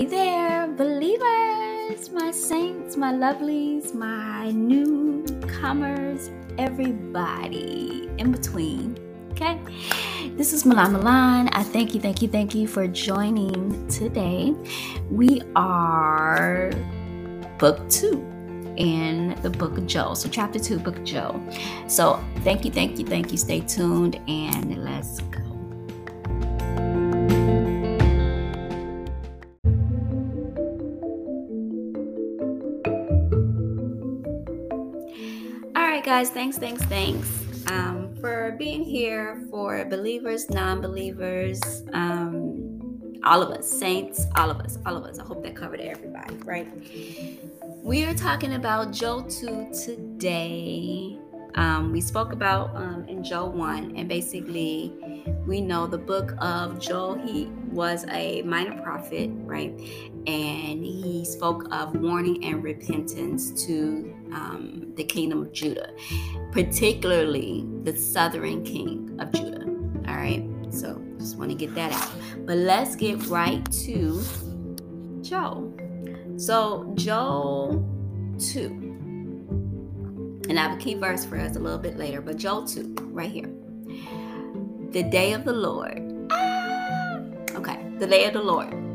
Hey there, believers, my saints, my lovelies, my newcomers, everybody in between. Okay, this is Milan Milan. I thank you, thank you, thank you for joining today. We are book two in the book of Joel. So, chapter two, book of. So, thank you, thank you, thank you. Stay tuned and let's go. Guys. Thanks, thanks, thanks um, for being here for believers, non believers, um, all of us, saints, all of us, all of us. I hope that covered everybody, right? We are talking about Joel 2 today. Um, we spoke about um, in Joel 1, and basically, we know the book of Joel, he was a minor prophet, right? And he spoke of warning and repentance to um, the kingdom of Judah, particularly the southern king of Judah. All right, so just want to get that out. But let's get right to Joel. So, Joel 2. And I have a key verse for us a little bit later, but Joel 2, right here. The day of the Lord. Ah! Okay, the day of the Lord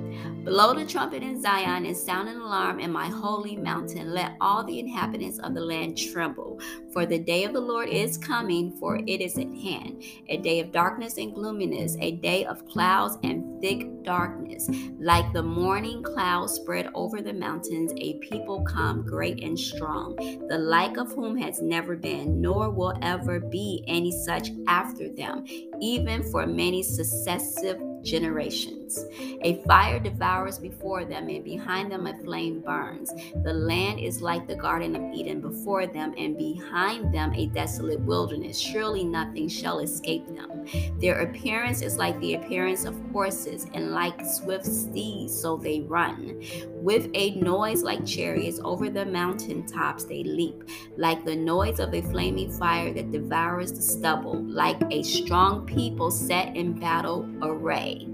Blow the trumpet in Zion and sound an alarm in my holy mountain. Let all the inhabitants of the land tremble. For the day of the Lord is coming, for it is at hand. A day of darkness and gloominess, a day of clouds and thick darkness. Like the morning clouds spread over the mountains, a people come great and strong, the like of whom has never been, nor will ever be any such after them, even for many successive generations. A fire devours before them, and behind them a flame burns. The land is like the Garden of Eden before them, and behind them a desolate wilderness. Surely nothing shall escape them. Their appearance is like the appearance of horses, and like swift steeds, so they run. With a noise like chariots over the mountain tops, they leap, like the noise of a flaming fire that devours the stubble, like a strong people set in battle array.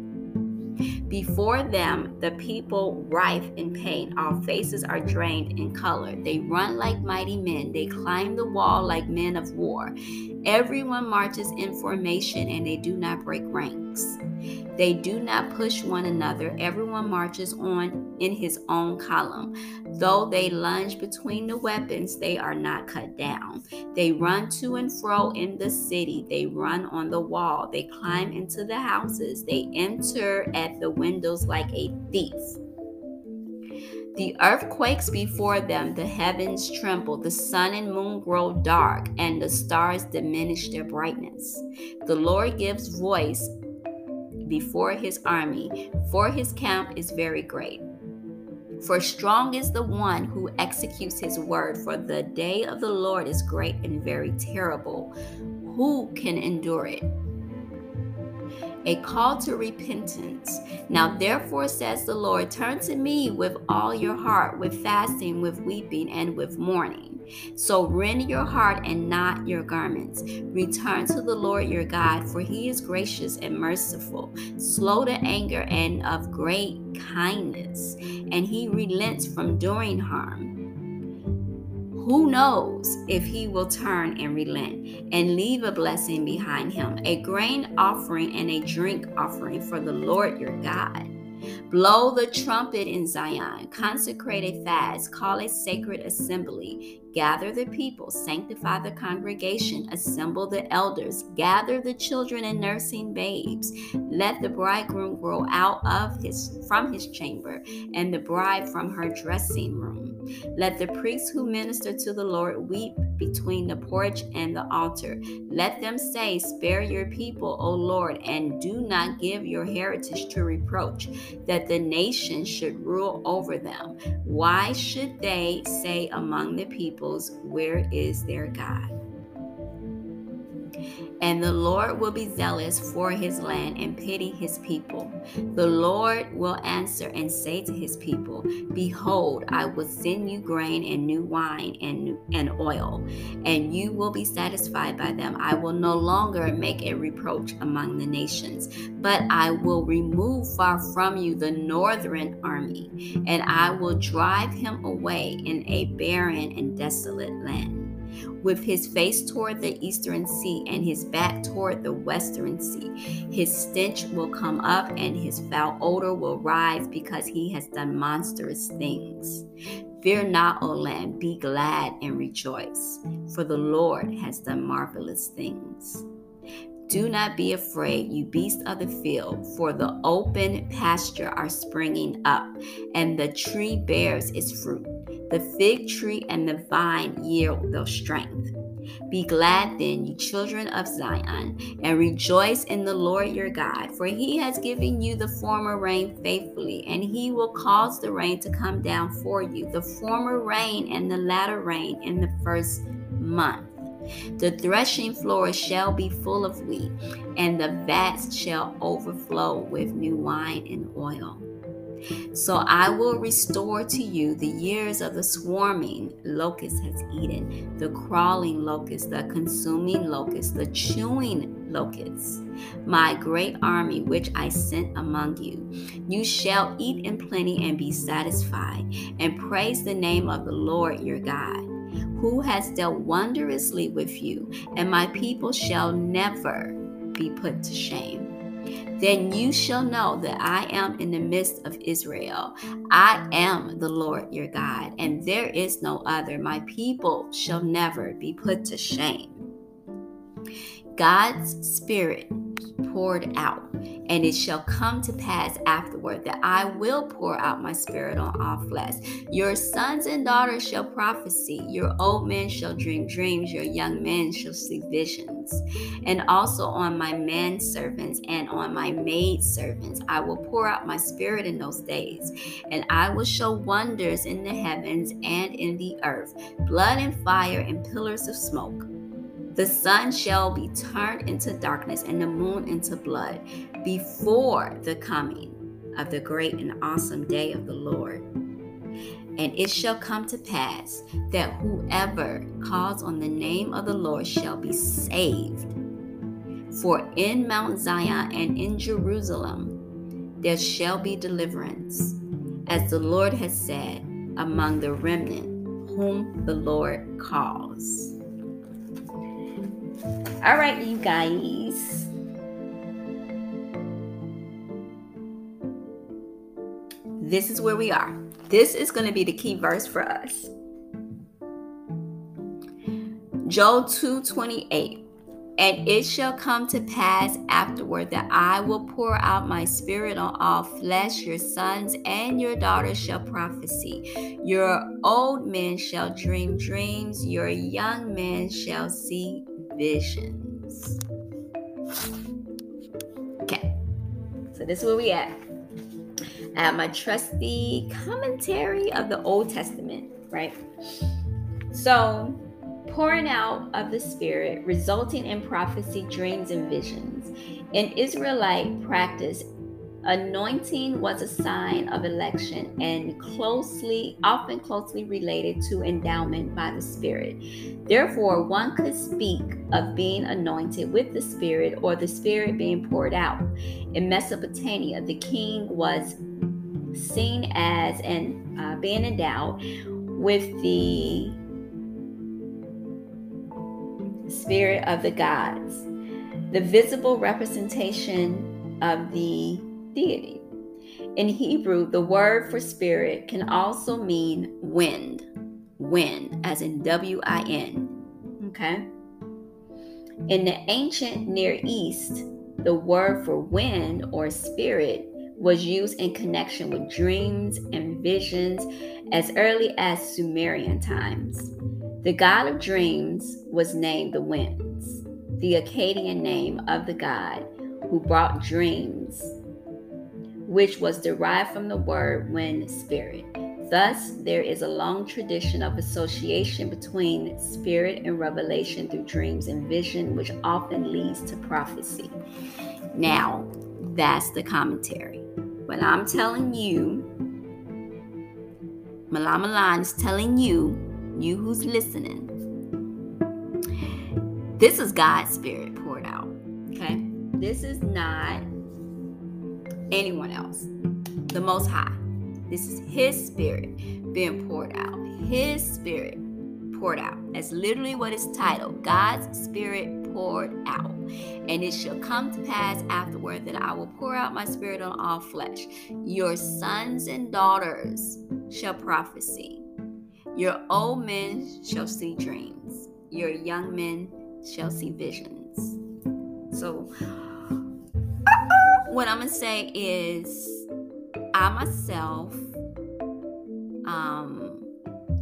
Before them, the people rife in pain. Our faces are drained in color. They run like mighty men. They climb the wall like men of war. Everyone marches in formation and they do not break ranks. They do not push one another. Everyone marches on in his own column. Though they lunge between the weapons, they are not cut down. They run to and fro in the city. They run on the wall. They climb into the houses. They enter at the windows like a thief. The earth quakes before them, the heavens tremble, the sun and moon grow dark, and the stars diminish their brightness. The Lord gives voice before his army, for his camp is very great. For strong is the one who executes his word, for the day of the Lord is great and very terrible. Who can endure it? A call to repentance. Now, therefore, says the Lord, turn to me with all your heart, with fasting, with weeping, and with mourning. So rend your heart and not your garments. Return to the Lord your God, for he is gracious and merciful, slow to anger and of great kindness, and he relents from doing harm. Who knows if he will turn and relent and leave a blessing behind him, a grain offering and a drink offering for the Lord your God. Blow the trumpet in Zion, consecrate a fast, call a sacred assembly, gather the people, sanctify the congregation, assemble the elders, gather the children and nursing babes. Let the bridegroom grow out of his from his chamber, and the bride from her dressing room. Let the priests who minister to the Lord weep between the porch and the altar. Let them say, Spare your people, O Lord, and do not give your heritage to reproach, that the nation should rule over them. Why should they say among the peoples, Where is their God? And the Lord will be zealous for his land and pity his people. The Lord will answer and say to his people, Behold, I will send you grain and new wine and, and oil, and you will be satisfied by them. I will no longer make a reproach among the nations, but I will remove far from you the northern army, and I will drive him away in a barren and desolate land with his face toward the eastern sea and his back toward the western sea. His stench will come up and his foul odor will rise because he has done monstrous things. Fear not, O land, be glad and rejoice, for the Lord has done marvelous things. Do not be afraid, you beasts of the field, for the open pasture are springing up, and the tree bears its fruit. The fig tree and the vine yield their strength. Be glad then, you children of Zion, and rejoice in the Lord your God, for he has given you the former rain faithfully, and he will cause the rain to come down for you, the former rain and the latter rain in the first month. The threshing floor shall be full of wheat, and the vats shall overflow with new wine and oil. So I will restore to you the years of the swarming locust has eaten, the crawling locust, the consuming locust, the chewing locust, my great army which I sent among you. You shall eat in plenty and be satisfied, and praise the name of the Lord your God who has dealt wondrously with you, and my people shall never be put to shame. Then you shall know that I am in the midst of Israel. I am the Lord your God, and there is no other. My people shall never be put to shame. God's Spirit poured out. And it shall come to pass afterward that I will pour out my spirit on all flesh. Your sons and daughters shall prophesy, your old men shall dream dreams, your young men shall see visions. And also on my manservants and on my maidservants, I will pour out my spirit in those days. And I will show wonders in the heavens and in the earth blood and fire and pillars of smoke. The sun shall be turned into darkness and the moon into blood before the coming of the great and awesome day of the Lord. And it shall come to pass that whoever calls on the name of the Lord shall be saved. For in Mount Zion and in Jerusalem there shall be deliverance, as the Lord has said, among the remnant whom the Lord calls. All right, you guys. This is where we are. This is going to be the key verse for us. Joel 2:28 and it shall come to pass afterward that I will pour out my spirit on all flesh. Your sons and your daughters shall prophesy. Your old men shall dream dreams. Your young men shall see visions. Okay, so this is where we at. I my trusty commentary of the Old Testament, right? So, pouring out of the Spirit, resulting in prophecy, dreams, and visions. In Israelite practice, Anointing was a sign of election and closely, often closely related to endowment by the Spirit. Therefore, one could speak of being anointed with the Spirit or the Spirit being poured out. In Mesopotamia, the king was seen as and uh, being endowed with the spirit of the gods, the visible representation of the deity. In Hebrew, the word for spirit can also mean wind, wind, as in W I N. Okay? In the ancient Near East, the word for wind or spirit was used in connection with dreams and visions as early as Sumerian times. The god of dreams was named the winds, the Akkadian name of the god who brought dreams which was derived from the word wind spirit. Thus, there is a long tradition of association between spirit and revelation through dreams and vision, which often leads to prophecy. Now, that's the commentary. But I'm telling you, Malam Malan is telling you, you who's listening, this is God's spirit poured out. Okay? This is not anyone else. The Most High. This is His spirit being poured out. His spirit poured out. That's literally what it's titled God's spirit poured out. And it shall come to pass afterward that I will pour out my spirit on all flesh. Your sons and daughters shall prophesy. Your old men shall see dreams. Your young men shall see visions. So, what I'm to say is, I myself um,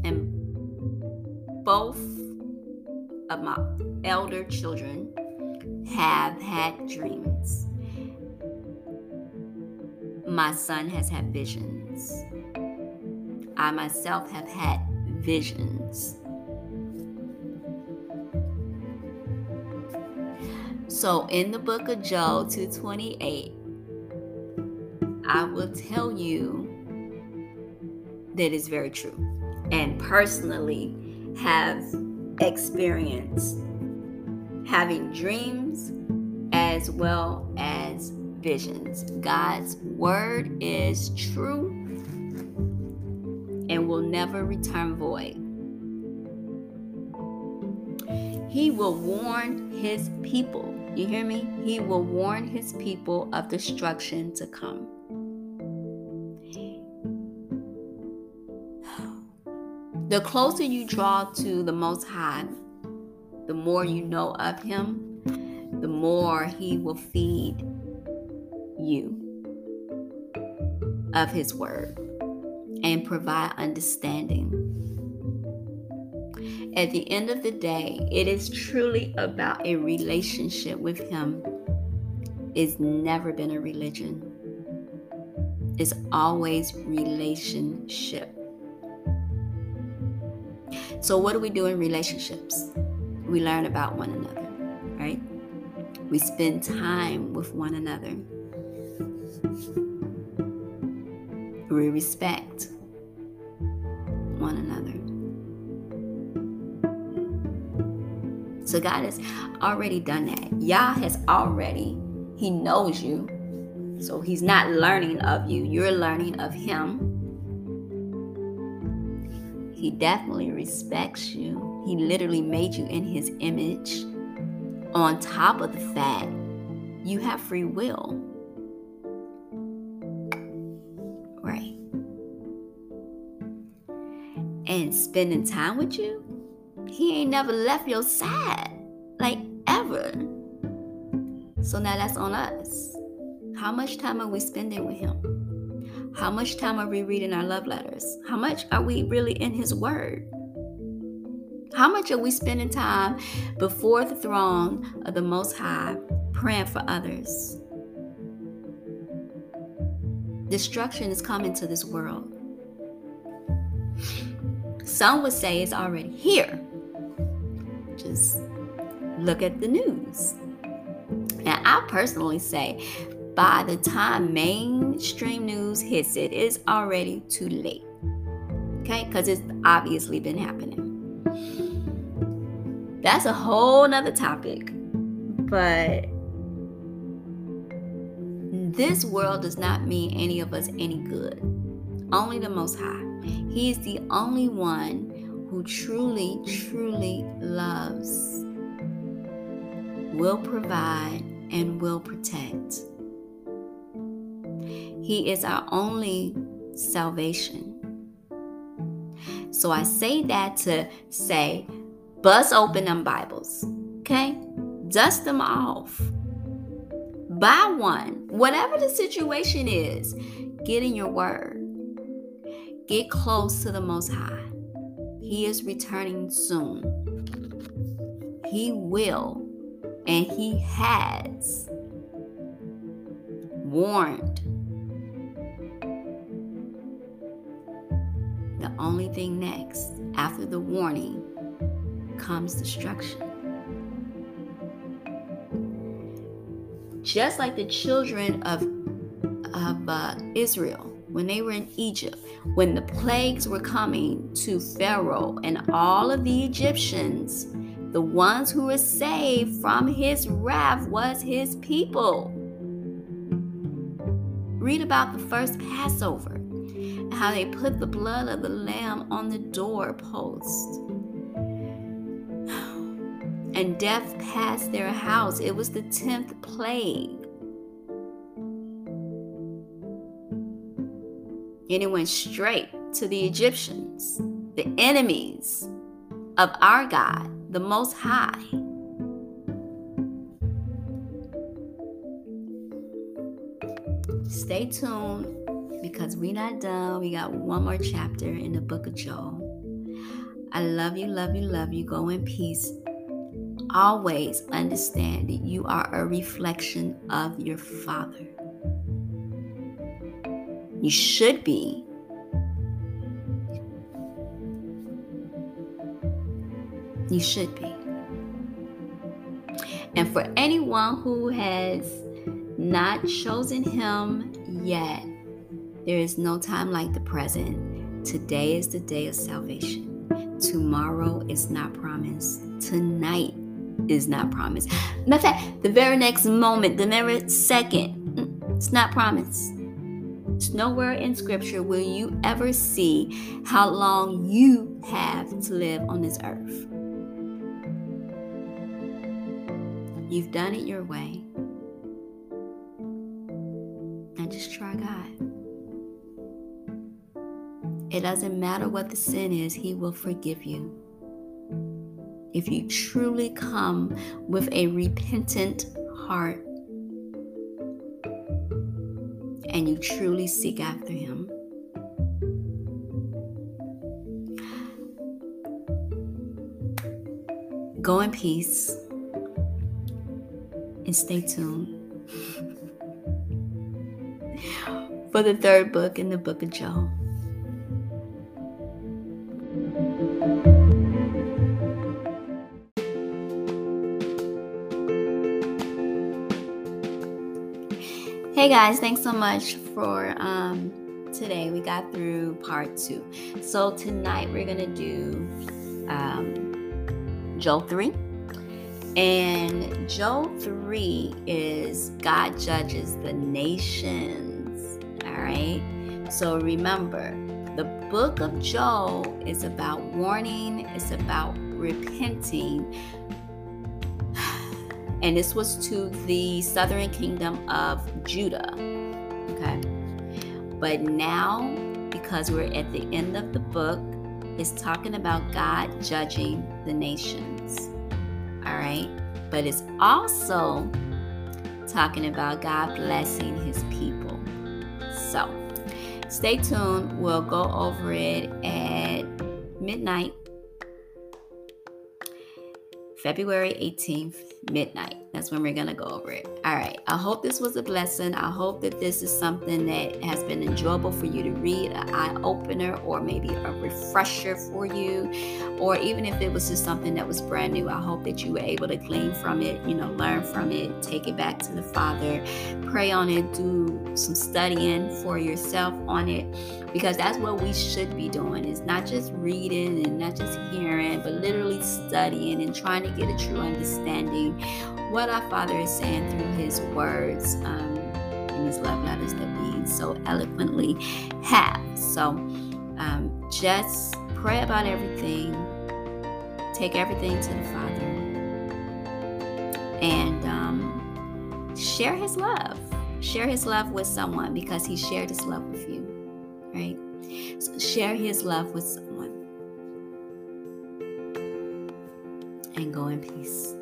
and both of my elder children have had dreams. My son has had visions. I myself have had visions. So in the book of Job 228, I will tell you that is very true. And personally have experienced having dreams as well as visions. God's word is true and will never return void. He will warn his people. You hear me? He will warn his people of destruction to come. The closer you draw to the Most High, the more you know of Him, the more He will feed you of His Word and provide understanding. At the end of the day, it is truly about a relationship with Him. It's never been a religion, it's always relationship. So, what do we do in relationships? We learn about one another, right? We spend time with one another. We respect one another. So God has already done that. Yah has already, He knows you. So He's not learning of you, you're learning of Him. He definitely respects you. He literally made you in His image. On top of the fact, you have free will. Right. And spending time with you, he ain't never left your side, like ever. So now that's on us. How much time are we spending with Him? How much time are we reading our love letters? How much are we really in His Word? How much are we spending time before the throne of the Most High praying for others? Destruction is coming to this world. Some would say it's already here. Just look at the news. And I personally say, by the time mainstream news hits it, it's already too late. Okay? Because it's obviously been happening. That's a whole nother topic. But this world does not mean any of us any good. Only the Most High. He is the only one who truly, truly loves, will provide, and will protect. He is our only salvation. So I say that to say, bust open them Bibles, okay? Dust them off. Buy one. Whatever the situation is, get in your word. Get close to the Most High. He is returning soon. He will, and He has warned. The only thing next after the warning comes destruction. Just like the children of, of uh, Israel when they were in Egypt, when the plagues were coming to Pharaoh and all of the Egyptians, the ones who were saved from his wrath was his people. Read about the first Passover, how they put the blood of the lamb on the doorpost. And death passed their house. It was the 10th plague. And it went straight to the Egyptians, the enemies of our God, the Most High. Stay tuned because we're not done. We got one more chapter in the book of Joel. I love you, love you, love you. Go in peace. Always understand that you are a reflection of your Father. You should be. You should be. And for anyone who has not chosen Him yet, there is no time like the present. Today is the day of salvation. Tomorrow is not promised. Tonight is not promised. Matter of fact, the very next moment, the very second, mm, it's not promised. It's nowhere in scripture will you ever see how long you have to live on this earth. You've done it your way. It doesn't matter what the sin is, He will forgive you. If you truly come with a repentant heart and you truly seek after Him. Go in peace and stay tuned for the third book in the book of Joel. Guys, thanks so much for um, today. We got through part two. So tonight we're gonna do um, Joel 3. And Joel 3 is God judges the nations. All right. So remember, the book of Joel is about warning, it's about repenting and this was to the southern kingdom of Judah. Okay. But now, because we're at the end of the book, it's talking about God judging the nations. All right. But it's also talking about God blessing his people. So stay tuned. We'll go over it at midnight, February 18th midnight. That's when we're going to go over it. All right. I hope this was a blessing. I hope that this is something that has been enjoyable for you to read, an eye opener, or maybe a refresher for you. Or even if it was just something that was brand new, I hope that you were able to glean from it, you know, learn from it, take it back to the Father, pray on it, do some studying for yourself on it because that's what we should be doing is not just reading and not just hearing but literally studying and trying to get a true understanding. What our father is saying through his words um, in his love letters that we so eloquently have. So um, just pray about everything. Take everything to the father. And um, share his love. Share his love with someone because he shared his love with you right? So share his love with someone and go in peace.